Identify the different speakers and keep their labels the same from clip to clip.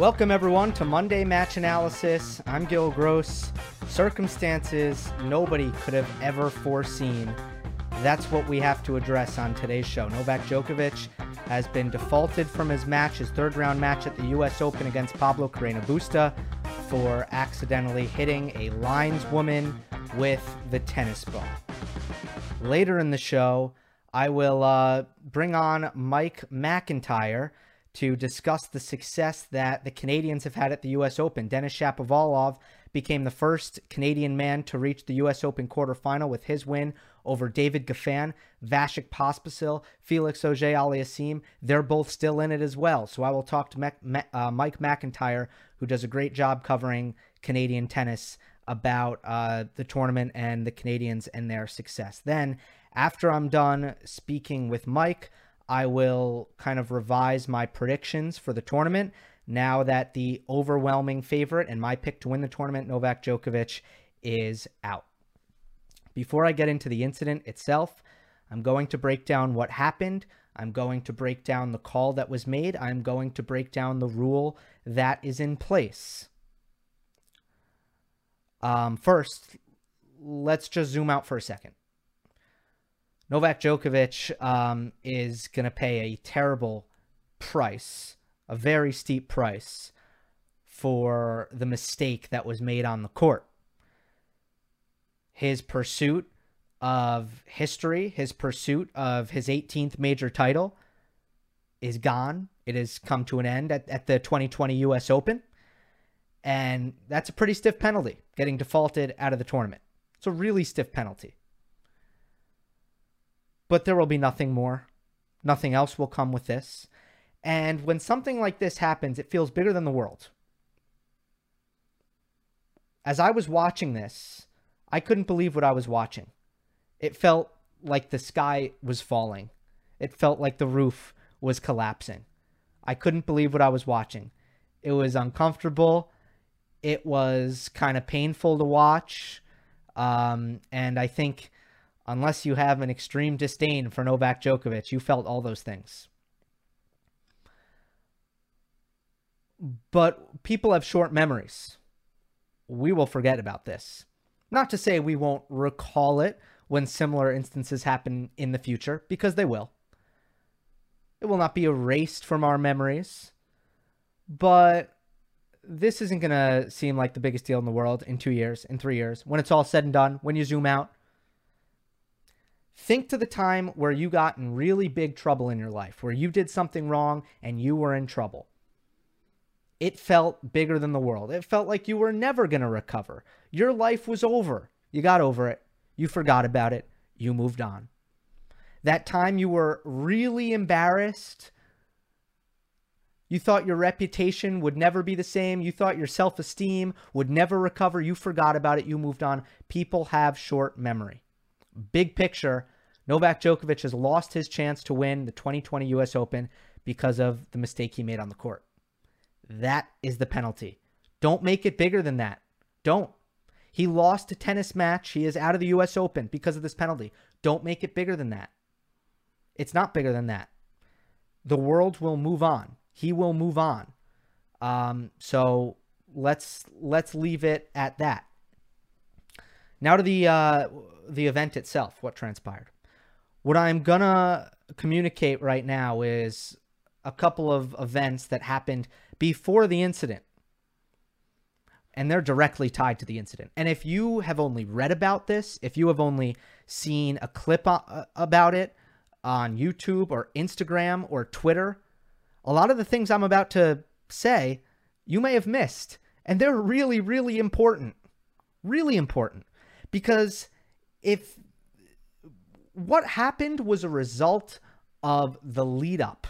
Speaker 1: Welcome, everyone, to Monday Match Analysis. I'm Gil Gross. Circumstances nobody could have ever foreseen. That's what we have to address on today's show. Novak Djokovic has been defaulted from his match, his third round match at the U.S. Open against Pablo Carreno Busta, for accidentally hitting a lineswoman with the tennis ball. Later in the show, I will uh, bring on Mike McIntyre to discuss the success that the Canadians have had at the U.S. Open. Denis Shapovalov became the first Canadian man to reach the U.S. Open quarterfinal with his win over David Goffin, Vasek Pospisil, Felix Auger Aliassime. They're both still in it as well. So I will talk to uh, Mike McIntyre, who does a great job covering Canadian tennis, about uh, the tournament and the Canadians and their success. Then, after I'm done speaking with Mike, I will kind of revise my predictions for the tournament now that the overwhelming favorite and my pick to win the tournament, Novak Djokovic, is out. Before I get into the incident itself, I'm going to break down what happened. I'm going to break down the call that was made. I'm going to break down the rule that is in place. Um, first, let's just zoom out for a second. Novak Djokovic um, is going to pay a terrible price, a very steep price for the mistake that was made on the court. His pursuit of history, his pursuit of his 18th major title is gone. It has come to an end at, at the 2020 US Open. And that's a pretty stiff penalty, getting defaulted out of the tournament. It's a really stiff penalty but there will be nothing more. Nothing else will come with this. And when something like this happens, it feels bigger than the world. As I was watching this, I couldn't believe what I was watching. It felt like the sky was falling. It felt like the roof was collapsing. I couldn't believe what I was watching. It was uncomfortable. It was kind of painful to watch. Um, and I think unless you have an extreme disdain for Novak Djokovic, you felt all those things. But people have short memories. We will forget about this. Not to say we won't recall it when similar instances happen in the future, because they will. It will not be erased from our memories, but this isn't going to seem like the biggest deal in the world in two years, in three years. When it's all said and done, when you zoom out, Think to the time where you got in really big trouble in your life, where you did something wrong and you were in trouble. It felt bigger than the world. It felt like you were never going to recover. Your life was over. You got over it. You forgot about it. You moved on. That time you were really embarrassed. You thought your reputation would never be the same. You thought your self esteem would never recover. You forgot about it. You moved on. People have short memory big picture, Novak Djokovic has lost his chance to win the 2020 US Open because of the mistake he made on the court. That is the penalty. Don't make it bigger than that. Don't. He lost a tennis match. He is out of the US Open because of this penalty. Don't make it bigger than that. It's not bigger than that. The world will move on. He will move on. Um, so let's let's leave it at that. Now to the uh, the event itself, what transpired. What I'm gonna communicate right now is a couple of events that happened before the incident. And they're directly tied to the incident. And if you have only read about this, if you have only seen a clip uh, about it on YouTube or Instagram or Twitter, a lot of the things I'm about to say, you may have missed. And they're really, really important. Really important. Because if what happened was a result of the lead up,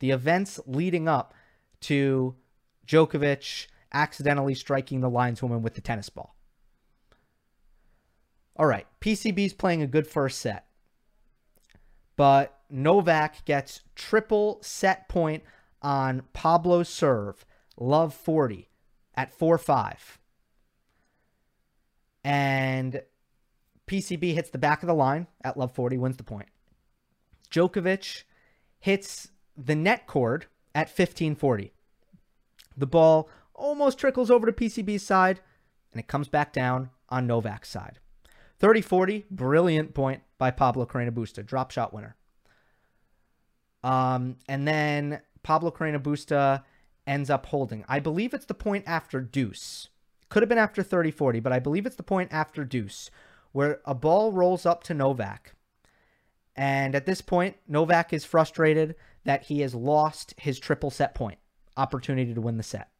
Speaker 1: the events leading up to Djokovic accidentally striking the lineswoman with the tennis ball. All right, PCB's playing a good first set. But Novak gets triple set point on Pablo's serve, love 40 at 4 5. And PCB hits the back of the line at love 40, wins the point. Djokovic hits the net cord at 1540. The ball almost trickles over to PCB's side, and it comes back down on Novak's side. 30 40, brilliant point by Pablo Carreno Busta, drop shot winner. Um, and then Pablo Carreno Busta ends up holding. I believe it's the point after deuce. Could have been after 30 40, but I believe it's the point after deuce where a ball rolls up to Novak. And at this point, Novak is frustrated that he has lost his triple set point opportunity to win the set.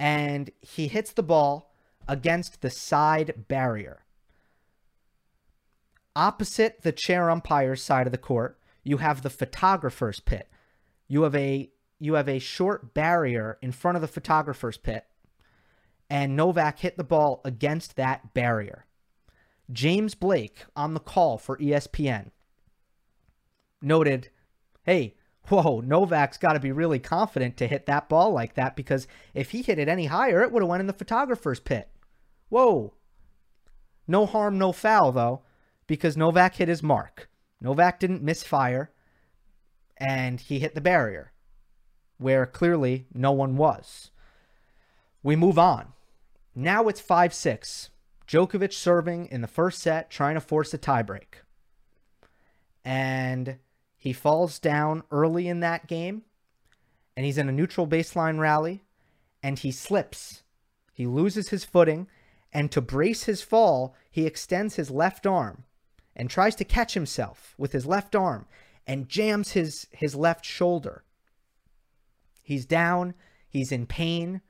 Speaker 1: And he hits the ball against the side barrier. Opposite the chair umpire's side of the court, you have the photographer's pit. You have a you have a short barrier in front of the photographer's pit, and Novak hit the ball against that barrier. James Blake on the call for ESPN noted, "Hey, whoa, Novak's got to be really confident to hit that ball like that because if he hit it any higher, it would have went in the photographer's pit. Whoa. No harm, no foul, though, because Novak hit his mark. Novak didn't misfire, and he hit the barrier, where clearly no one was. We move on. Now it's 5 6. Djokovic serving in the first set, trying to force a tiebreak. And he falls down early in that game, and he's in a neutral baseline rally, and he slips. He loses his footing, and to brace his fall, he extends his left arm and tries to catch himself with his left arm and jams his, his left shoulder. He's down, he's in pain.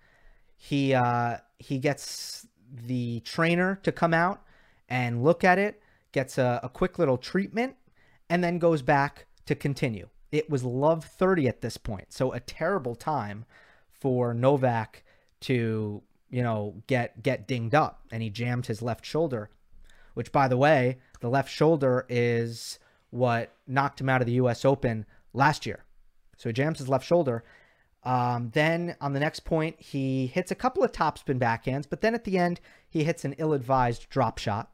Speaker 1: He uh, he gets the trainer to come out and look at it, gets a, a quick little treatment, and then goes back to continue. It was love 30 at this point. So a terrible time for Novak to, you know, get get dinged up and he jammed his left shoulder, which by the way, the left shoulder is what knocked him out of the US Open last year. So he jams his left shoulder. Um, then on the next point, he hits a couple of topspin backhands, but then at the end, he hits an ill advised drop shot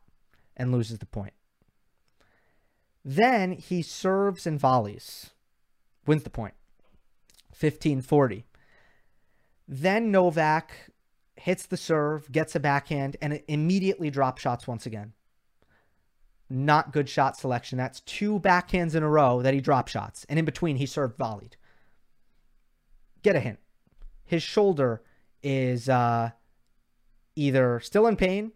Speaker 1: and loses the point. Then he serves and volleys, wins the point, 15-40. Then Novak hits the serve, gets a backhand, and immediately drop shots once again. Not good shot selection. That's two backhands in a row that he drop shots. And in between, he served volleyed. Get a hint. His shoulder is uh, either still in pain,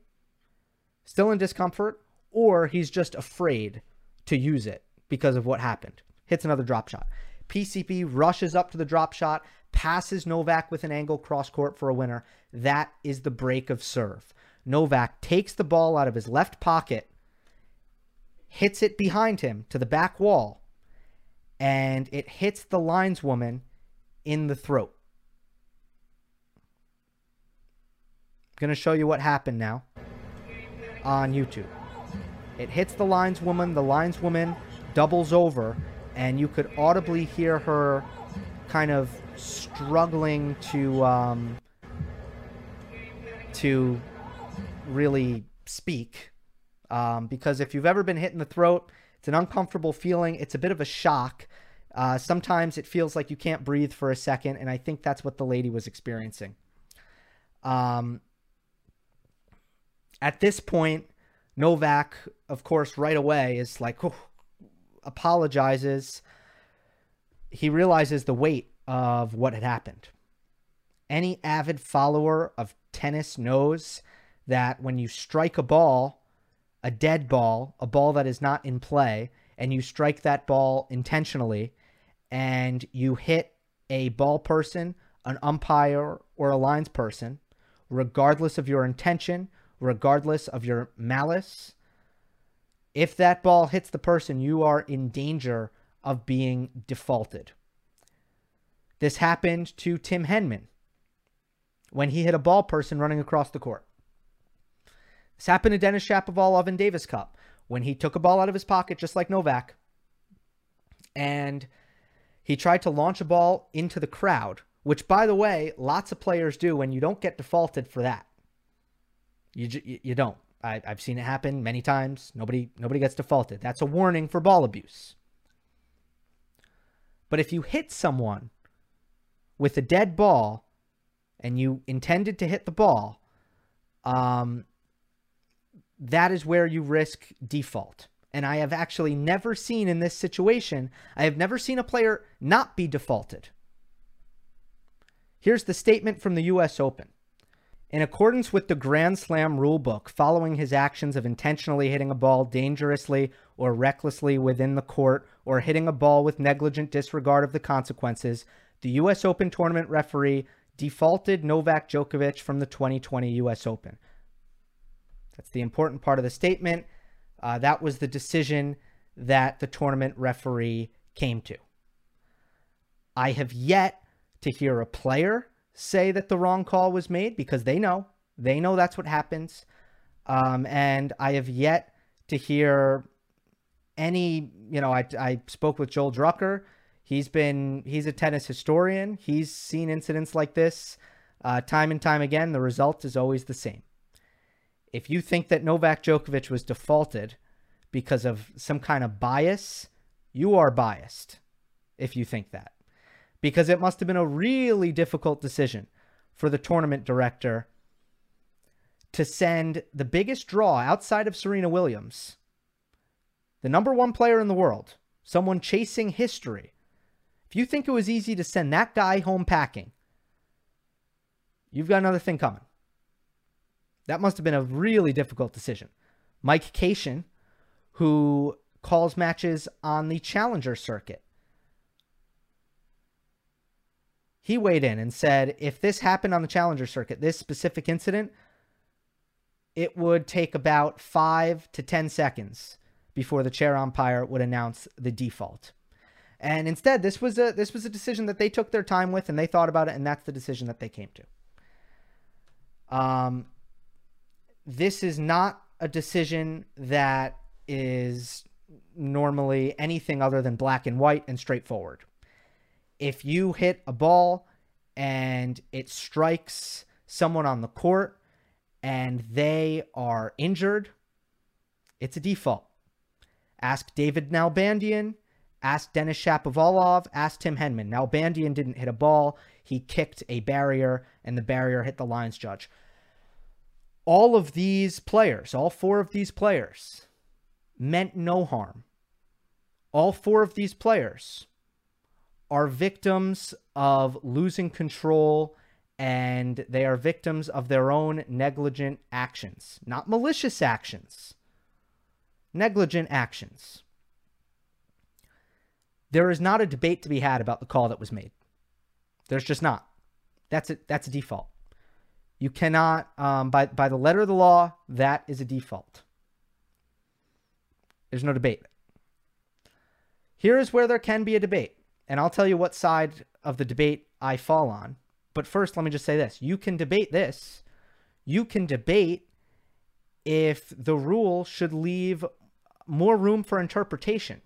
Speaker 1: still in discomfort, or he's just afraid to use it because of what happened. Hits another drop shot. PCB rushes up to the drop shot, passes Novak with an angle cross court for a winner. That is the break of serve. Novak takes the ball out of his left pocket, hits it behind him to the back wall, and it hits the lineswoman in the throat. I'm going to show you what happened now on YouTube. It hits the lineswoman. The lineswoman doubles over, and you could audibly hear her kind of struggling to um, to really speak. Um, because if you've ever been hit in the throat, it's an uncomfortable feeling. It's a bit of a shock. Uh, sometimes it feels like you can't breathe for a second, and I think that's what the lady was experiencing. Um, at this point, Novak, of course, right away is like, oh, apologizes. He realizes the weight of what had happened. Any avid follower of tennis knows that when you strike a ball, a dead ball, a ball that is not in play, and you strike that ball intentionally, and you hit a ball person, an umpire, or a lines person, regardless of your intention, regardless of your malice. If that ball hits the person, you are in danger of being defaulted. This happened to Tim Henman when he hit a ball person running across the court. This happened to Denis Shapovalov in Davis Cup when he took a ball out of his pocket, just like Novak, and he tried to launch a ball into the crowd, which, by the way, lots of players do, and you don't get defaulted for that. You you don't. I, I've seen it happen many times. Nobody nobody gets defaulted. That's a warning for ball abuse. But if you hit someone with a dead ball and you intended to hit the ball, um, that is where you risk default. And I have actually never seen in this situation, I have never seen a player not be defaulted. Here's the statement from the US Open. In accordance with the Grand Slam rulebook, following his actions of intentionally hitting a ball dangerously or recklessly within the court or hitting a ball with negligent disregard of the consequences, the US Open tournament referee defaulted Novak Djokovic from the 2020 US Open. That's the important part of the statement. Uh, that was the decision that the tournament referee came to. I have yet to hear a player say that the wrong call was made because they know. They know that's what happens. Um, and I have yet to hear any, you know, I, I spoke with Joel Drucker. He's been, he's a tennis historian. He's seen incidents like this uh, time and time again. The result is always the same. If you think that Novak Djokovic was defaulted because of some kind of bias, you are biased if you think that because it must have been a really difficult decision for the tournament director to send the biggest draw outside of Serena Williams, the number one player in the world, someone chasing history. If you think it was easy to send that guy home packing, you've got another thing coming. That must have been a really difficult decision. Mike Cation, who calls matches on the challenger circuit, he weighed in and said if this happened on the challenger circuit, this specific incident, it would take about five to 10 seconds before the chair umpire would announce the default. And instead, this was a this was a decision that they took their time with and they thought about it, and that's the decision that they came to. Um, this is not a decision that is normally anything other than black and white and straightforward if you hit a ball and it strikes someone on the court and they are injured, it's a default. Ask David Nalbandian, ask Denis Shapovalov, ask Tim Henman. Nalbandian didn't hit a ball, he kicked a barrier and the barrier hit the lines judge. All of these players, all four of these players, meant no harm. All four of these players are victims of losing control and they are victims of their own negligent actions, not malicious actions, negligent actions. There is not a debate to be had about the call that was made. There's just not. That's a, that's a default. You cannot, um, by, by the letter of the law, that is a default. There's no debate. Here is where there can be a debate and I'll tell you what side of the debate I fall on. But first, let me just say this you can debate this. You can debate if the rule should leave more room for interpretation.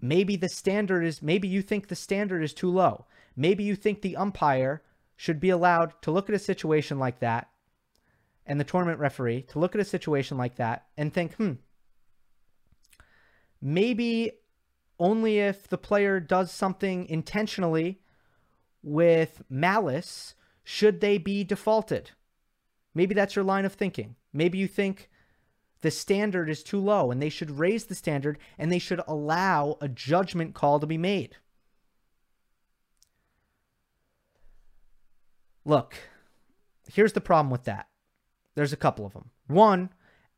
Speaker 1: Maybe the standard is, maybe you think the standard is too low. Maybe you think the umpire should be allowed to look at a situation like that and the tournament referee to look at a situation like that and think, hmm, maybe only if the player does something intentionally with malice should they be defaulted. Maybe that's your line of thinking. Maybe you think the standard is too low and they should raise the standard and they should allow a judgment call to be made. Look, here's the problem with that. There's a couple of them. One,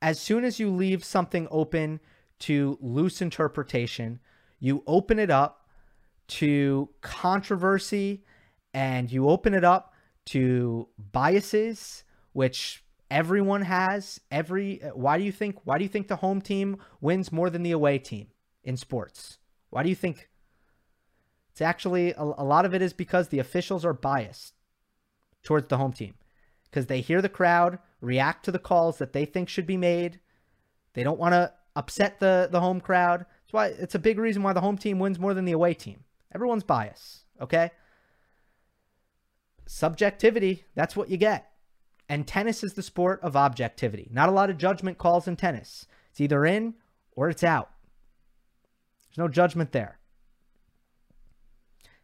Speaker 1: as soon as you leave something open to loose interpretation, you open it up to controversy and you open it up to biases which everyone has every why do you think why do you think the home team wins more than the away team in sports why do you think it's actually a, a lot of it is because the officials are biased towards the home team because they hear the crowd react to the calls that they think should be made they don't want to upset the the home crowd That's why it's a big reason why the home team wins more than the away team. Everyone's bias, okay? Subjectivity, that's what you get. And tennis is the sport of objectivity. Not a lot of judgment calls in tennis. It's either in or it's out. There's no judgment there.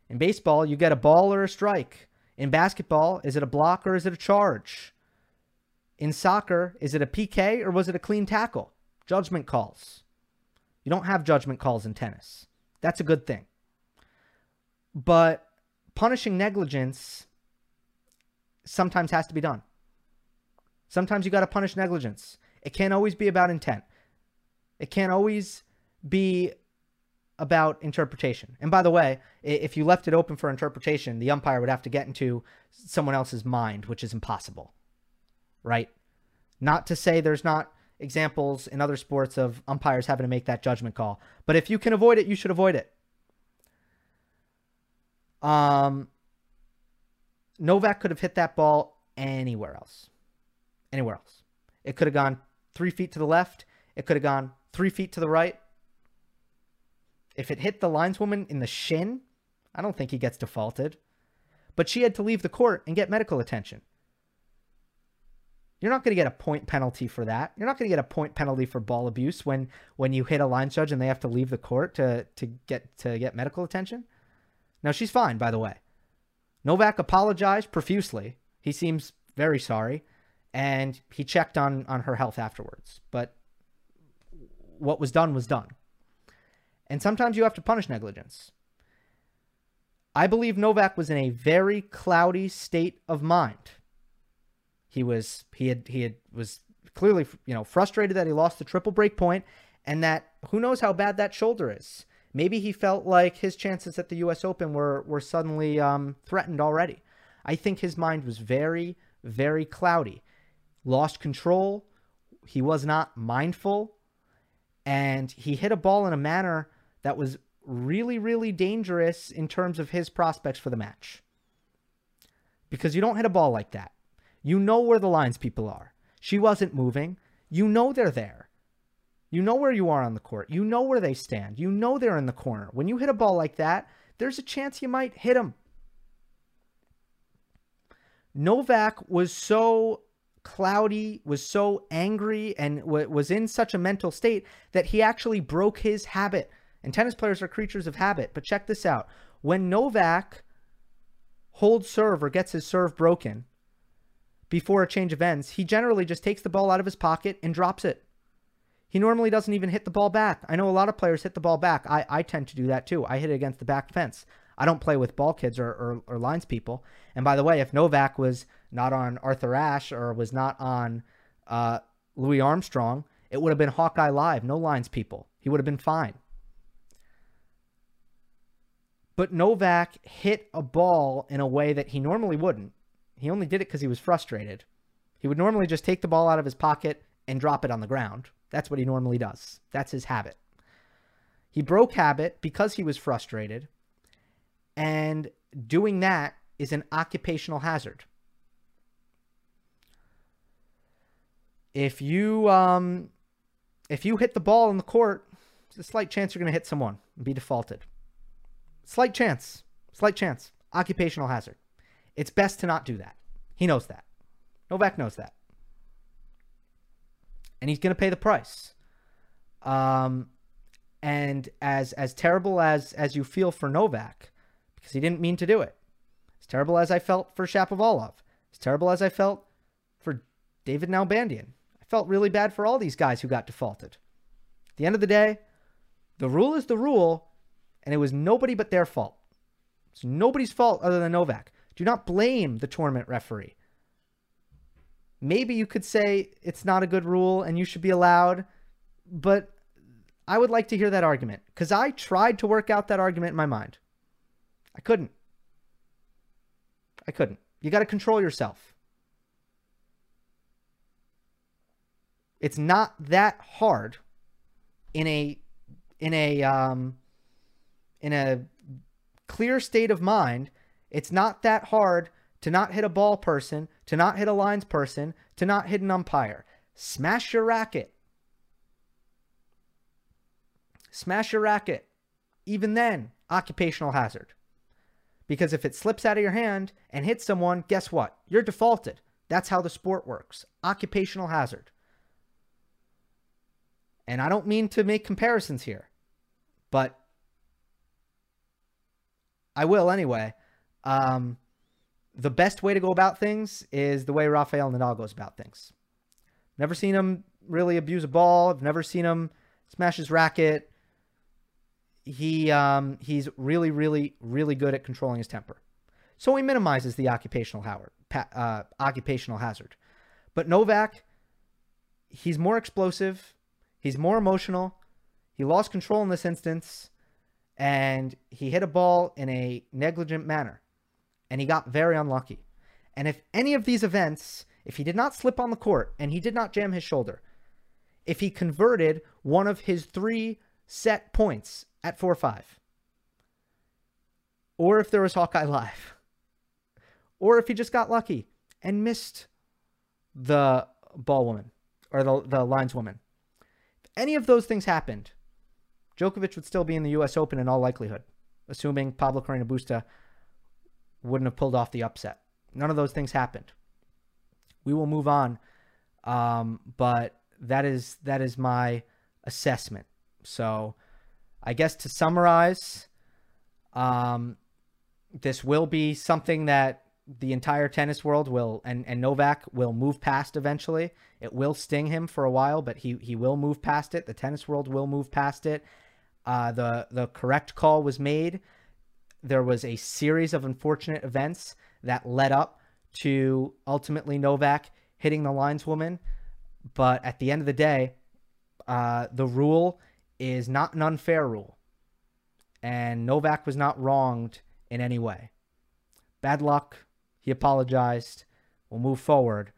Speaker 1: In baseball, you get a ball or a strike. In basketball, is it a block or is it a charge? In soccer, is it a PK or was it a clean tackle? Judgment calls. You don't have judgment calls in tennis. That's a good thing. But punishing negligence sometimes has to be done. Sometimes you got to punish negligence. It can't always be about intent. It can't always be about interpretation. And by the way, if you left it open for interpretation, the umpire would have to get into someone else's mind, which is impossible. Right? Not to say there's not examples in other sports of umpires having to make that judgment call, but if you can avoid it, you should avoid it. Um Novak could have hit that ball anywhere else. Anywhere else. It could have gone 3 feet to the left, it could have gone 3 feet to the right if it hit the lineswoman in the shin, I don't think he gets defaulted. But she had to leave the court and get medical attention. You're not going to get a point penalty for that. You're not going to get a point penalty for ball abuse when when you hit a line judge and they have to leave the court to to get to get medical attention. Now she's fine, by the way. Novak apologized profusely. He seems very sorry, and he checked on on her health afterwards. But what was done was done. And sometimes you have to punish negligence. I believe Novak was in a very cloudy state of mind. He was he had he had was clearly you know frustrated that he lost the triple break point and that who knows how bad that shoulder is. Maybe he felt like his chances at the U.S. Open were were suddenly um, threatened already. I think his mind was very very cloudy, lost control. He was not mindful, and he hit a ball in a manner that was really, really dangerous in terms of his prospects for the match. Because you don't hit a ball like that. You know where the lines people are. She wasn't moving. You know they're there. You know where you are on the court. You know where they stand. You know they're in the corner. When you hit a ball like that, there's a chance you might hit them. Novak was so cloudy, was so angry, and was in such a mental state that he actually broke his habit and tennis players are creatures of habit. But check this out. When Novak holds serve or gets his serve broken before a change of ends, he generally just takes the ball out of his pocket and drops it. He normally doesn't even hit the ball back. I know a lot of players hit the ball back. I, I tend to do that too. I hit it against the back fence. I don't play with ball kids or, or, or lines people. And by the way, if Novak was not on Arthur Ashe or was not on uh, Louis Armstrong, it would have been Hawkeye Live, no lines people. He would have been fine. But Novak hit a ball in a way that he normally wouldn't. He only did it because he was frustrated. He would normally just take the ball out of his pocket and drop it on the ground. That's what he normally does. That's his habit. He broke habit because he was frustrated. And doing that is an occupational hazard. If you um, if you hit the ball in the court, there's a slight chance you're going to hit someone and be defaulted. Slight chance. Slight chance. Occupational hazard. It's best to not do that. He knows that. Novak knows that. And he's going to pay the price. Um, and as as terrible as as you feel for Novak, because he didn't mean to do it, as terrible as I felt for Shapovalov, as terrible as I felt for David Nalbandian, I felt really bad for all these guys who got defaulted. At the end of the day, the rule is the rule, and it was nobody but their fault. It's nobody's fault other than Novak. Do not blame the tournament referee. Maybe you could say it's not a good rule and you should be allowed, but I would like to hear that argument because I tried to work out that argument in my mind. I couldn't. I couldn't. You got to control yourself. It's not that hard in a in a um, in a clear state of mind, it's not that hard to not hit a ball person, to not hit a lines person, to not hit an umpire. Smash your racket. Smash your racket. Even then, occupational hazard. Because if it slips out of your hand and hits someone, guess what? You're defaulted. That's how the sport works. Occupational hazard. And I don't mean to make comparisons here, but I will anyway. Um, the best way to go about things is the way Rafael Nadal goes about things. Never seen him really abuse a ball. I've never seen him smash his racket. He um, he's really, really, really good at controlling his temper. So he minimizes the occupational hazard. Uh, occupational hazard. But Novak, he's more explosive. He's more emotional. He lost control in this instance, and he hit a ball in a negligent manner, and he got very unlucky. And if any of these events, if he did not slip on the court and he did not jam his shoulder, if he converted one of his three set points at 4 5, or if there was Hawkeye Live, or if he just got lucky and missed the ball woman or the, the lineswoman. If any of those things happened, Djokovic would still be in the U.S. Open in all likelihood, assuming Pablo Carreño Busta wouldn't have pulled off the upset. None of those things happened. We will move on, um, but that is that is my assessment. So, I guess to summarize, um, this will be something that the entire tennis world will and, and Novak will move past eventually. It will sting him for a while, but he he will move past it. The tennis world will move past it. Uh, the the correct call was made. There was a series of unfortunate events that led up to ultimately Novak hitting the lineswoman. But at the end of the day, uh, the rule is not an unfair rule. And Novak was not wronged in any way. Bad luck, he apologized. We'll move forward.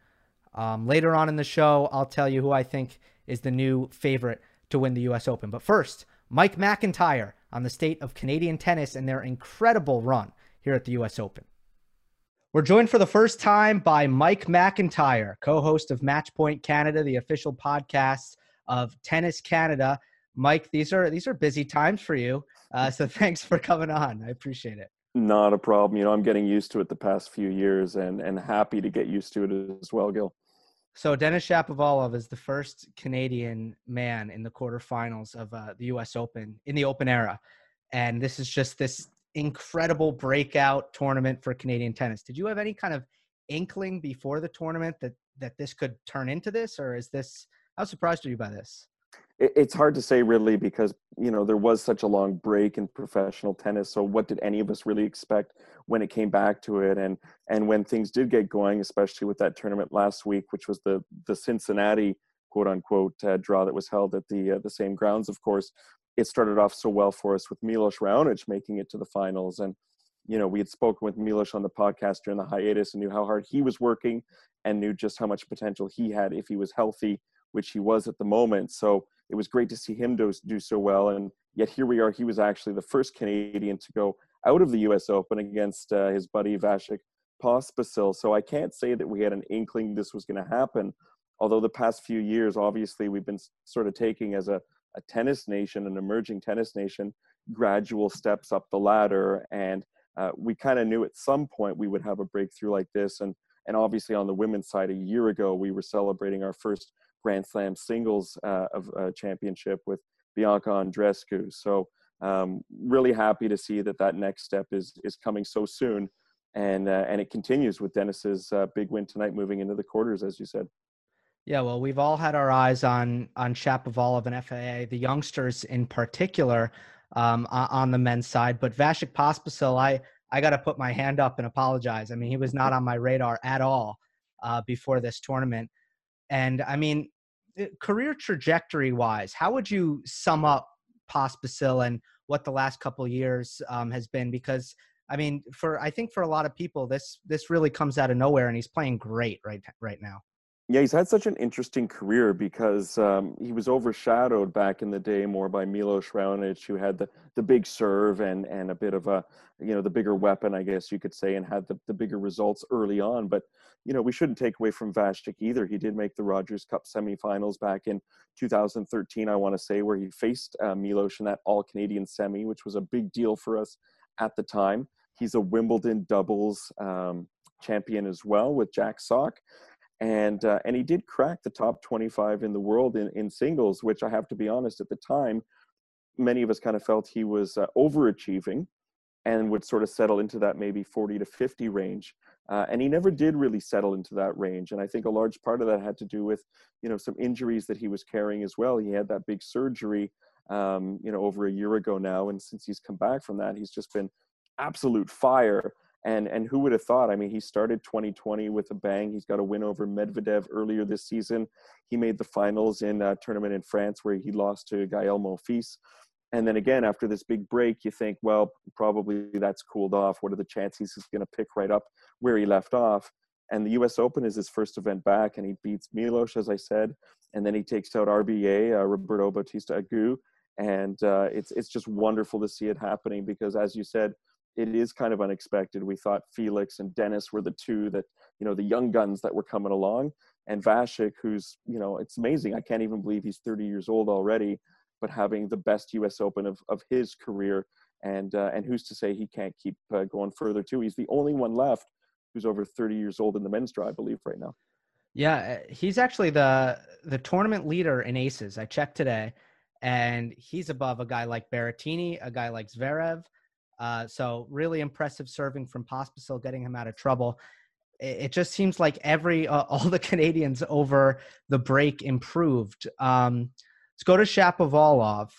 Speaker 1: Um, later on in the show, I'll tell you who I think is the new favorite to win the U.S. Open. But first, Mike McIntyre on the state of Canadian tennis and their incredible run here at the U.S. Open. We're joined for the first time by Mike McIntyre, co host of Matchpoint Canada, the official podcast of Tennis Canada. Mike, these are these are busy times for you, uh, so thanks for coming on. I appreciate it.
Speaker 2: Not a problem. You know, I'm getting used to it the past few years and, and happy to get used to it as well, Gil.
Speaker 1: So Denis Shapovalov is the first Canadian man in the quarterfinals of uh, the U.S. Open in the Open era, and this is just this incredible breakout tournament for Canadian tennis. Did you have any kind of inkling before the tournament that that this could turn into this, or is this? How surprised are you by this?
Speaker 2: It's hard to say really because you know there was such a long break in professional tennis so what did any of us really expect when it came back to it? And and when things did get going especially with that tournament last week which was the the cincinnati quote unquote uh, draw that was held at the uh, the same grounds of course it started off so well for us with Milos Raonic making it to the finals. And you know we had spoken with Milos on the podcast during the hiatus and knew how hard he was working and knew just how much potential he had if he was healthy which he was at the moment so it was great to see him do, do so well. And yet here we are. He was actually the first Canadian to go out of the U.S. Open against uh, his buddy Vasek Pospisil. So I can't say that we had an inkling this was going to happen. Although the past few years, obviously, we've been sort of taking as a, a tennis nation, an emerging tennis nation, gradual steps up the ladder. And uh, we kind of knew at some point we would have a breakthrough like this. And and obviously on the women's side, a year ago we were celebrating our first Grand Slam singles uh, of uh, championship with Bianca Andreescu. So um, really happy to see that that next step is is coming so soon, and uh, and it continues with Denis's uh, big win tonight, moving into the quarters, as you said.
Speaker 1: Yeah, well, we've all had our eyes on on Shapovalov and FAA, the youngsters in particular, um, on the men's side. But Vasek Pospisil, I I got to put my hand up and apologize. I mean, he was not on my radar at all uh, before this tournament. And I mean, eh, career trajectory wise, how would you sum up Pospisil and what the last couple years um, has been? Because I mean, for I think for a lot of people, this this really comes out of nowhere, and he's playing great right right now.
Speaker 2: Yeah, he's had such an interesting career because um, he was overshadowed back in the day more by Milos Raonic, who had the, the big serve and and a bit of a you know the bigger weapon, I guess you could say, and had the, the bigger results early on. But you know we shouldn't take away from Vasek either. He did make the Rogers Cup semifinals back in 2013, I want to say, where he faced uh, Milos in that All Canadian semi, which was a big deal for us at the time. He's a Wimbledon doubles um, champion as well with Jack Sock and uh, and he did crack the top 25 in the world in, in singles which i have to be honest at the time many of us kind of felt he was uh, overachieving and would sort of settle into that maybe 40 to 50 range. Uh, and he never did really settle into that range. And I think a large part of that had to do with, you know, some injuries that he was carrying as well. He had that big surgery, um, you know, over a year ago now. And since he's come back from that, he's just been absolute fire. And and who would have thought? I mean, he started 2020 with a bang. He's got a win over Medvedev earlier this season. He made the finals in a tournament in France where he lost to Gael Monfils. And then again, after this big break, you think, well, probably that's cooled off. What are the chances he's going to pick right up where he left off? And the U.S. Open is his first event back, and he beats Milos, as I said, and then he takes out RBA, uh, Roberto Bautista Agut, and uh, it's it's just wonderful to see it happening because, as you said, it is kind of unexpected. We thought Felix and Denis were the two that you know the young guns that were coming along, and Vasek, who's you know it's amazing. I can't even believe he's 30 years old already but having the best U.S. Open of, of his career. And uh, and who's to say he can't keep uh, going further too? He's the only one left who's over 30 years old in the men's draw, I believe, right now.
Speaker 1: Yeah, uh, he's actually the the tournament leader in aces. I checked today, and he's above a guy like Berrettini, a guy like Zverev. Uh, so really impressive serving from Pospisil, getting him out of trouble. It, it just seems like every uh, all the Canadians over the break improved. Um, Let's go to Shapovalov.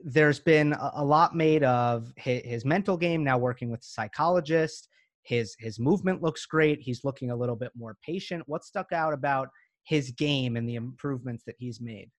Speaker 1: There's been a lot made of his, mental game. Now working with a psychologist, his his movement looks great. He's looking a little bit more patient. What stuck out about his game and the improvements that he's made?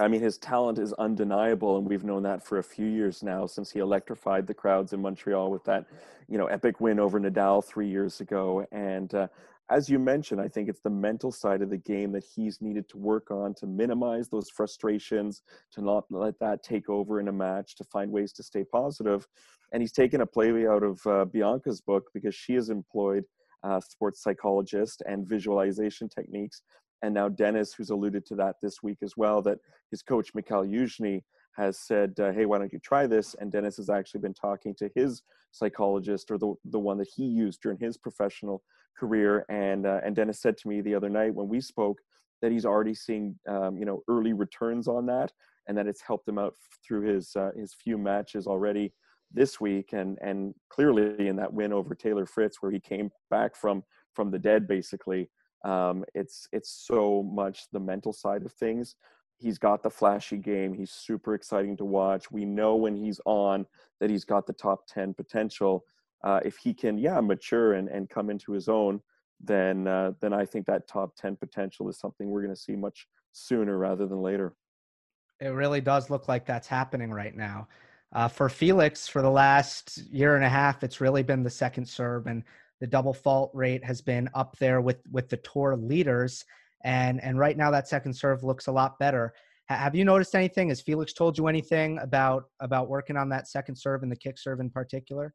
Speaker 2: I mean, his talent is undeniable, and we've known that for a few years now since he electrified the crowds in Montreal with that, you know, epic win over Nadal three years ago. And uh, as you mentioned, I think it's the mental side of the game that he's needed to work on to minimize those frustrations, to not let that take over in a match, to find ways to stay positive. And he's taken a play out of uh, Bianca's book because she has employed uh, sports psychologist and visualization techniques. And now Denis, who's alluded to that this week as well, that his coach Mikhail Yuzhny has said, uh, "Hey, why don't you try this?" And Denis has actually been talking to his psychologist, or the the one that he used during his professional career. And uh, and Denis said to me the other night when we spoke that he's already seeing um, you know early returns on that, and that it's helped him out through his uh, his few matches already this week, and and clearly in that win over Taylor Fritz, where he came back from from the dead basically. Um, it's it's so much the mental side of things he's got the flashy game. He's super exciting to watch. We know when he's on that he's got the top 10 potential. Uh, if he can, yeah, mature and, and come into his own, then uh, then I think that top 10 potential is something we're going to see much sooner rather than later.
Speaker 1: It really does look like that's happening right now. Uh, for Felix, for the last year and a half, it's really been the second serve, and the double fault rate has been up there with with the tour leaders and and right now that second serve looks a lot better. Have you noticed anything? Has Felix told you anything about about working on that second serve and the kick serve in particular?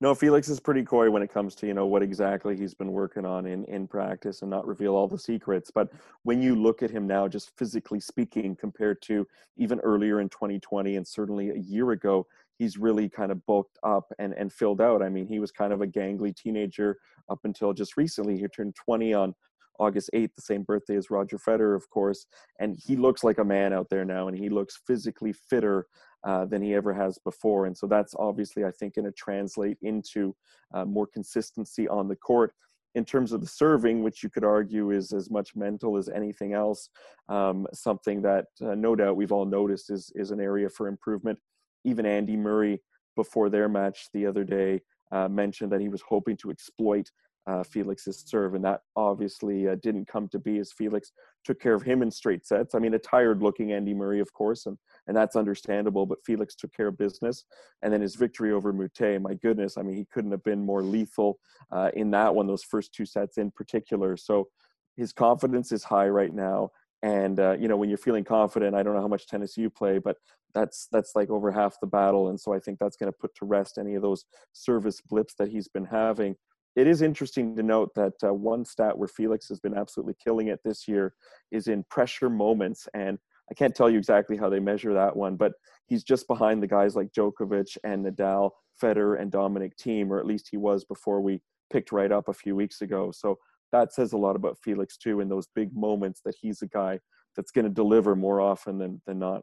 Speaker 2: No, Felix is pretty coy when it comes to you know what exactly he's been working on in in practice and not reveal all the secrets. But when you look at him now, just physically speaking, compared to even earlier in 2020 and certainly a year ago, he's really kind of bulked up and and filled out. I mean, he was kind of a gangly teenager up until just recently. He turned 20 on August 8th, the same birthday as Roger Federer, of course. And he looks like a man out there now, and he looks physically fitter uh, than he ever has before. And so that's obviously, I think, going to translate into uh, more consistency on the court. In terms of the serving, which you could argue is as much mental as anything else, um, something that uh, no doubt we've all noticed is, is an area for improvement. Even Andy Murray, before their match the other day, uh, mentioned that he was hoping to exploit uh, Felix's serve, and that obviously uh, didn't come to be as Felix took care of him in straight sets. I mean, a tired-looking Andy Murray, of course, and and that's understandable. But Felix took care of business, and then his victory over Moutet. My goodness, I mean, he couldn't have been more lethal uh, in that one. Those first two sets in particular. So his confidence is high right now. And uh, you know, when you're feeling confident, I don't know how much tennis you play, but that's that's like over half the battle. And so I think that's going to put to rest any of those service blips that he's been having it is interesting to note that uh, one stat where Felix has been absolutely killing it this year is in pressure moments. And I can't tell you exactly how they measure that one, but he's just behind the guys like Djokovic and Nadal, Federer, and Dominic Thiem or at least he was before we picked right up a few weeks ago. So that says a lot about Felix too in those big moments that he's a guy that's going to deliver more often than than not.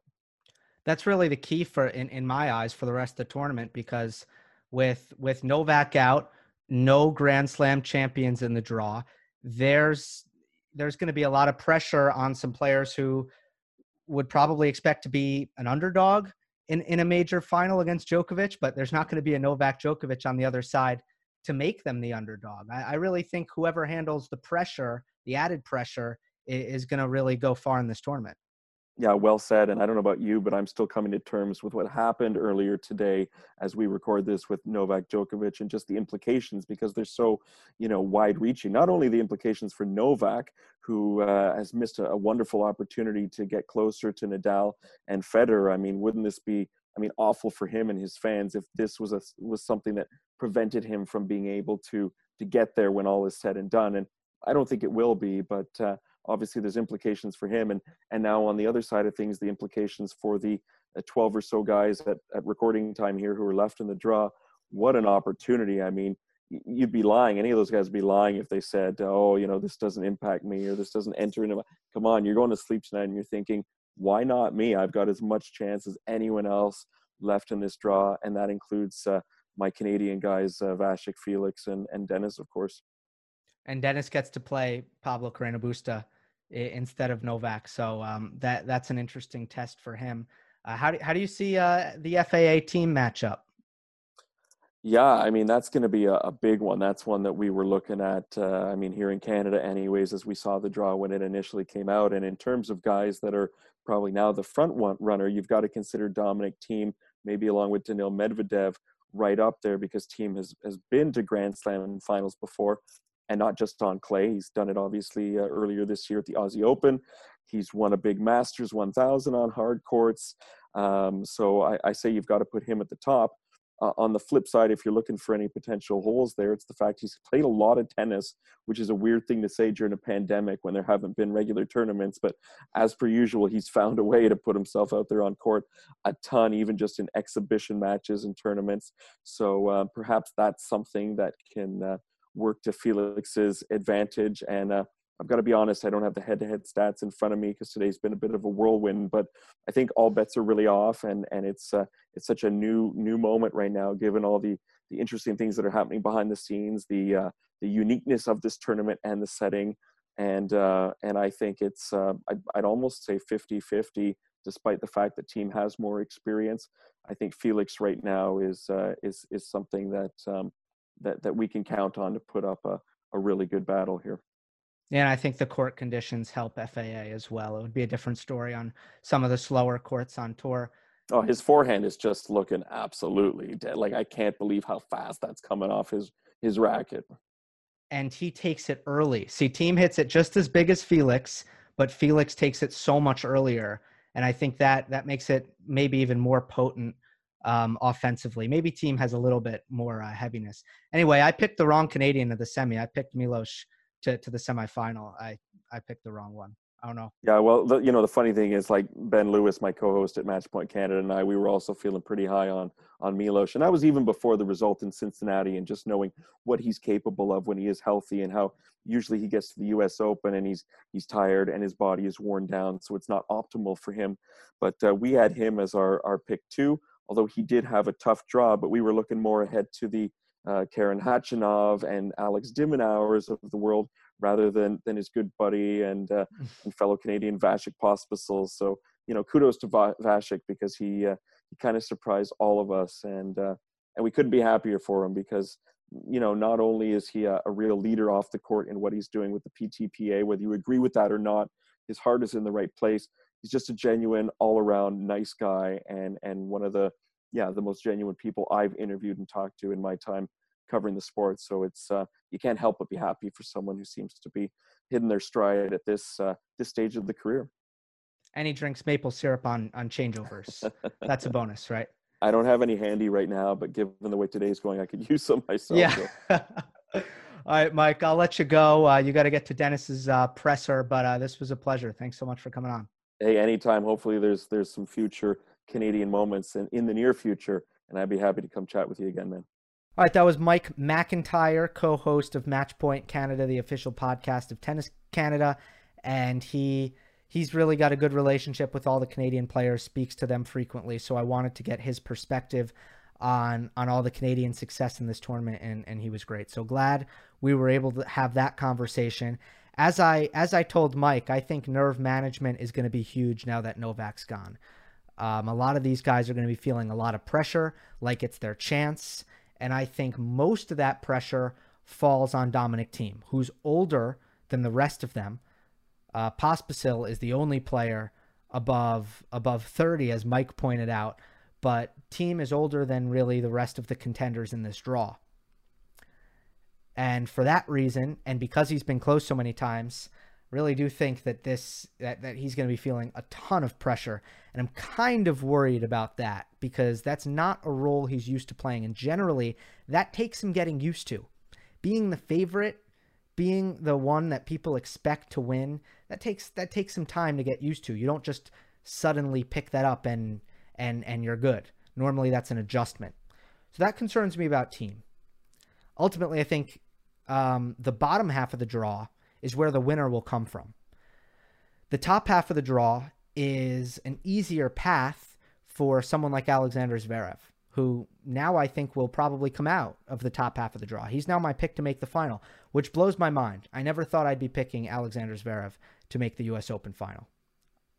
Speaker 1: That's really the key for in in my eyes for the rest of the tournament because with with Novak out, no Grand Slam champions in the draw. There's there's going to be a lot of pressure on some players who would probably expect to be an underdog in, in a major final against Djokovic, but there's not going to be a Novak Djokovic on the other side to make them the underdog. I, I really think whoever handles the pressure, the added pressure, is, is going to really go far in this tournament.
Speaker 2: Yeah, well said. And I don't know about you, but I'm still coming to terms with what happened earlier today as we record this with Novak Djokovic and just the implications because they're so, you know, wide reaching. Not only the implications for Novak, who uh, has missed a, a, wonderful opportunity to get closer to Nadal and Federer. I mean, wouldn't this be, I mean, awful for him and his fans if this was a, was something that prevented him from being able to to get there when all is said and done. And I don't think it will be, but uh, obviously there's implications for him. And and now on the other side of things the implications for the uh, 12 or so guys at, at recording time here who are left in the draw. What an opportunity. I mean you'd be lying. Any of those guys would be lying if they said oh you know this doesn't impact me or this doesn't enter into my come on you're going to sleep tonight and you're thinking why not me? I've got as much chance as anyone else left in this draw. And that includes uh, my canadian guys uh, Vasek felix and, and denis of course.
Speaker 1: And Denis gets to play Pablo Carreno Busta instead of Novak. So um, that that's an interesting test for him. Uh, how do how do you see uh, the FAA Thiem matchup?
Speaker 2: Yeah, I mean that's going to be a, a, big one. That's one that we were looking at. Uh, I mean here in Canada, anyways, as we saw the draw when it initially came out. And in terms of guys that are probably now the front one runner, you've got to consider Dominic Thiem, maybe along with Daniil Medvedev, right up there because Thiem has has been to Grand Slam finals before and not just on clay. He's done it obviously uh, earlier this year at the Aussie Open. He's won a big Masters 1000 on hard courts. Um, so I, I, say you've got to put him at the top. Uh, on the flip side, if you're looking for any potential holes there, it's the fact he's played a lot of tennis, which is a weird thing to say during a pandemic when there haven't been regular tournaments. But as per usual, he's found a way to put himself out there on court a ton, even just in exhibition matches and tournaments. So uh, perhaps that's something that can work to Felix's advantage. And uh, I've got to be honest, I don't have the head-to-head stats in front of me because today's been a bit of a whirlwind. But I think all bets are really off, and and it's uh, it's such a new new moment right now, given all the the interesting things that are happening behind the scenes, the uh, the uniqueness of this tournament and the setting. And uh, and I think it's uh, I'd, I'd almost say 50-50, despite the fact that Thiem has more experience. I think Felix right now is uh, is is something that um, that that we can count on to put up a, a really good battle here.
Speaker 1: Yeah, and I think the court conditions help FAA as well. It would be a different story on some of the slower courts on tour.
Speaker 2: Oh, his forehand is just looking absolutely dead. Like I can't believe how fast that's coming off his his racket.
Speaker 1: And he takes it early. See, Thiem hits it just as big as Felix, but Felix takes it so much earlier, and I think that that makes it maybe even more potent um, offensively. Maybe Thiem has a little bit more uh, heaviness. Anyway, I picked the wrong Canadian to the semi. I picked Milos to, to the semifinal. I, I picked the wrong one. I don't know.
Speaker 2: Yeah, well, the, you know, the funny thing is, like Ben Lewis, my co-host at Matchpoint Canada, and I, we were also feeling pretty high on on Milos, and that was even before the result in Cincinnati, and just knowing what he's capable of when he is healthy, and how usually he gets to the U.S. Open and he's he's tired and his body is worn down, so it's not optimal for him. But uh, we had him as our our pick two although he did have a tough draw, but we were looking more ahead to the uh, Karen Khachanov and Alex de Minaurs of the world rather than than his good buddy and, uh, and fellow Canadian Vasek Pospisil. So you know, kudos to Va- Vasek because he uh, he kind of surprised all of us, and uh, and we couldn't be happier for him because you know not only is he a, a real leader off the court in what he's doing with the PTPA, whether you agree with that or not, his heart is in the right place he's just a genuine all around nice guy and and one of the yeah the most genuine people I've interviewed and talked to in my time covering the sport. So it's uh, you can't help but be happy for someone who seems to be hitting their stride at this uh, this stage of the career.
Speaker 1: And he drinks maple syrup on on changeovers. That's a bonus, right?
Speaker 2: I don't have any handy right now, but given the way today's going, I could use some myself.
Speaker 1: Yeah. So. All right, Mike, I'll let you go. Uh, you got to get to Denis's uh, presser, but uh, this was a pleasure. Thanks so much for coming on
Speaker 2: hey, anytime. Hopefully, there's there's some future Canadian moments in, in the near future, and I'd be happy to come chat with you again, man.
Speaker 1: All right, that was Mike McIntyre, co-host of Matchpoint Canada, the official podcast of Tennis Canada, and he he's really got a good relationship with all the Canadian players, speaks to them frequently. So I wanted to get his perspective on on all the Canadian success in this tournament, and and he was great. So glad we were able to have that conversation. As I as I told Mike, I think nerve management is going to be huge now that Novak's gone. Um, a lot of these guys are going to be feeling a lot of pressure, like it's their chance, and I think most of that pressure falls on Dominic Thiem, who's older than the rest of them. Uh, Pospisil is the only player above above 30, as Mike pointed out, but Thiem is older than really the rest of the contenders in this draw. And for that reason, and because he's been close so many times, really do think that this that, that he's going to be feeling a ton of pressure. And i'm kind of worried about that because that's not a role he's used to playing. And generally that takes him getting used to. Being the favorite being the one that people expect to win that takes that takes some time to get used to. You don't just suddenly pick that up and and and you're good. Normally that's an adjustment. So that concerns me about Thiem. Ultimately i think um, the bottom half of the draw is where the winner will come from. The top half of the draw is an easier path for someone like Alexander Zverev, who now I think will probably come out of the top half of the draw. He's now my pick to make the final, which blows my mind. I never thought I'd be picking Alexander Zverev to make the US Open final.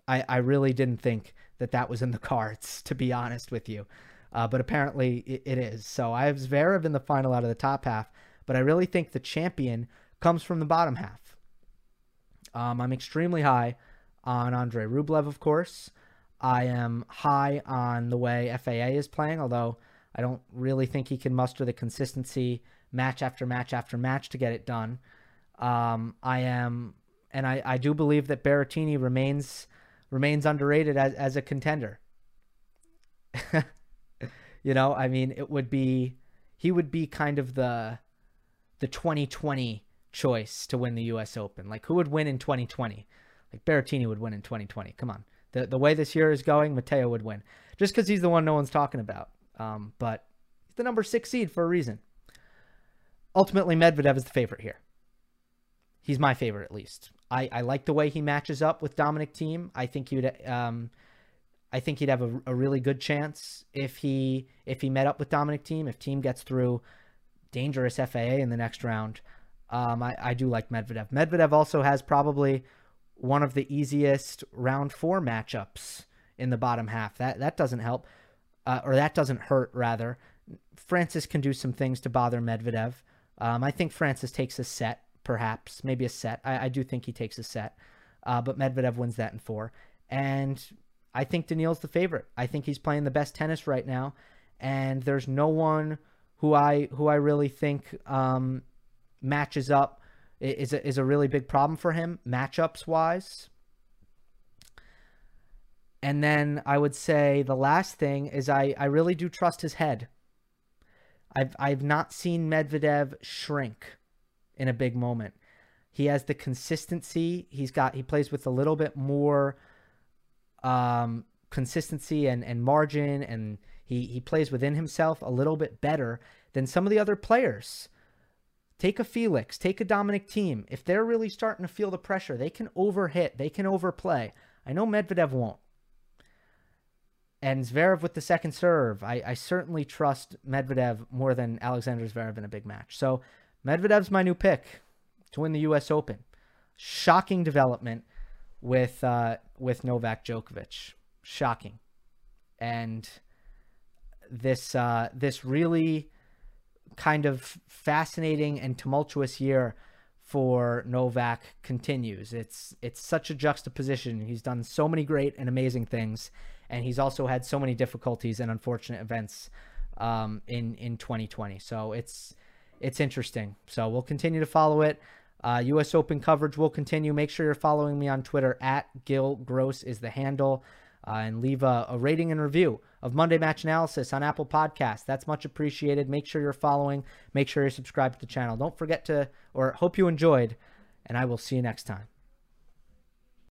Speaker 1: I, I really didn't think that that was in the cards, to be honest with you. Uh, but apparently it, it is. So I have Zverev in the final out of the top half, but I really think the champion comes from the bottom half. Um, I'm extremely high on Andre Rublev, of course. I am high on the way FAA is playing, although I don't really think he can muster the consistency match after match after match to get it done. Um, I am, and I, I do believe that Berrettini remains remains underrated as, as a contender. you know, I mean, it would be he would be kind of the the 2020 choice to win the U.S. Open. Like, who would win in 2020? Like, Berrettini would win in 2020. Come on. The, the way this year is going, Matteo would win. Just because he's the one no one's talking about. Um, but he's the number six seed for a reason. Ultimately, Medvedev is the favorite here. He's my favorite, at least. I, I like the way he matches up with Dominic Thiem. I think he would. Um, I think he'd have a, a really good chance if he if he met up with Dominic Thiem. If Thiem gets through dangerous FAA in the next round, um, I, I do like Medvedev. Medvedev also has probably one of the easiest round four matchups in the bottom half. That that doesn't help, uh, or that doesn't hurt rather. Frances can do some things to bother Medvedev. Um, I think Frances takes a set, perhaps maybe a set. I, I do think he takes a set, uh, but Medvedev wins that in four. And I think Daniil's the favorite. I think he's playing the best tennis right now, and there's no one who I who I really think um, matches up is a, is a really big problem for him matchups wise. And then I would say the last thing is I, I really do trust his head. I've I've not seen Medvedev shrink in a big moment. He has the consistency. He's got he plays with a little bit more um, consistency and, and margin and he, he plays within himself a little bit better than some of the other players. Take a Felix, take a Dominic Thiem. If they're really starting to feel the pressure, they can overhit, they can overplay. I know Medvedev won't. And Zverev with the second serve, I, I certainly trust Medvedev more than Alexander Zverev in a big match. So Medvedev's my new pick to win the U.S. Open. Shocking development with uh, with Novak Djokovic. Shocking, and this uh, this really kind of fascinating and tumultuous year for Novak continues. It's it's such a juxtaposition. He's done so many great and amazing things, and he's also had so many difficulties and unfortunate events um, in in 2020. So it's it's interesting. So we'll continue to follow it. Uh, U.S. Open coverage will continue. Make sure you're following me on Twitter at Gil Gross is the handle uh, and leave a, a, rating and review of Monday Match Analysis on Apple Podcasts. That's much appreciated. Make sure you're following. Make sure you're subscribed to the channel. Don't forget to, or hope you enjoyed, and I will see you next time.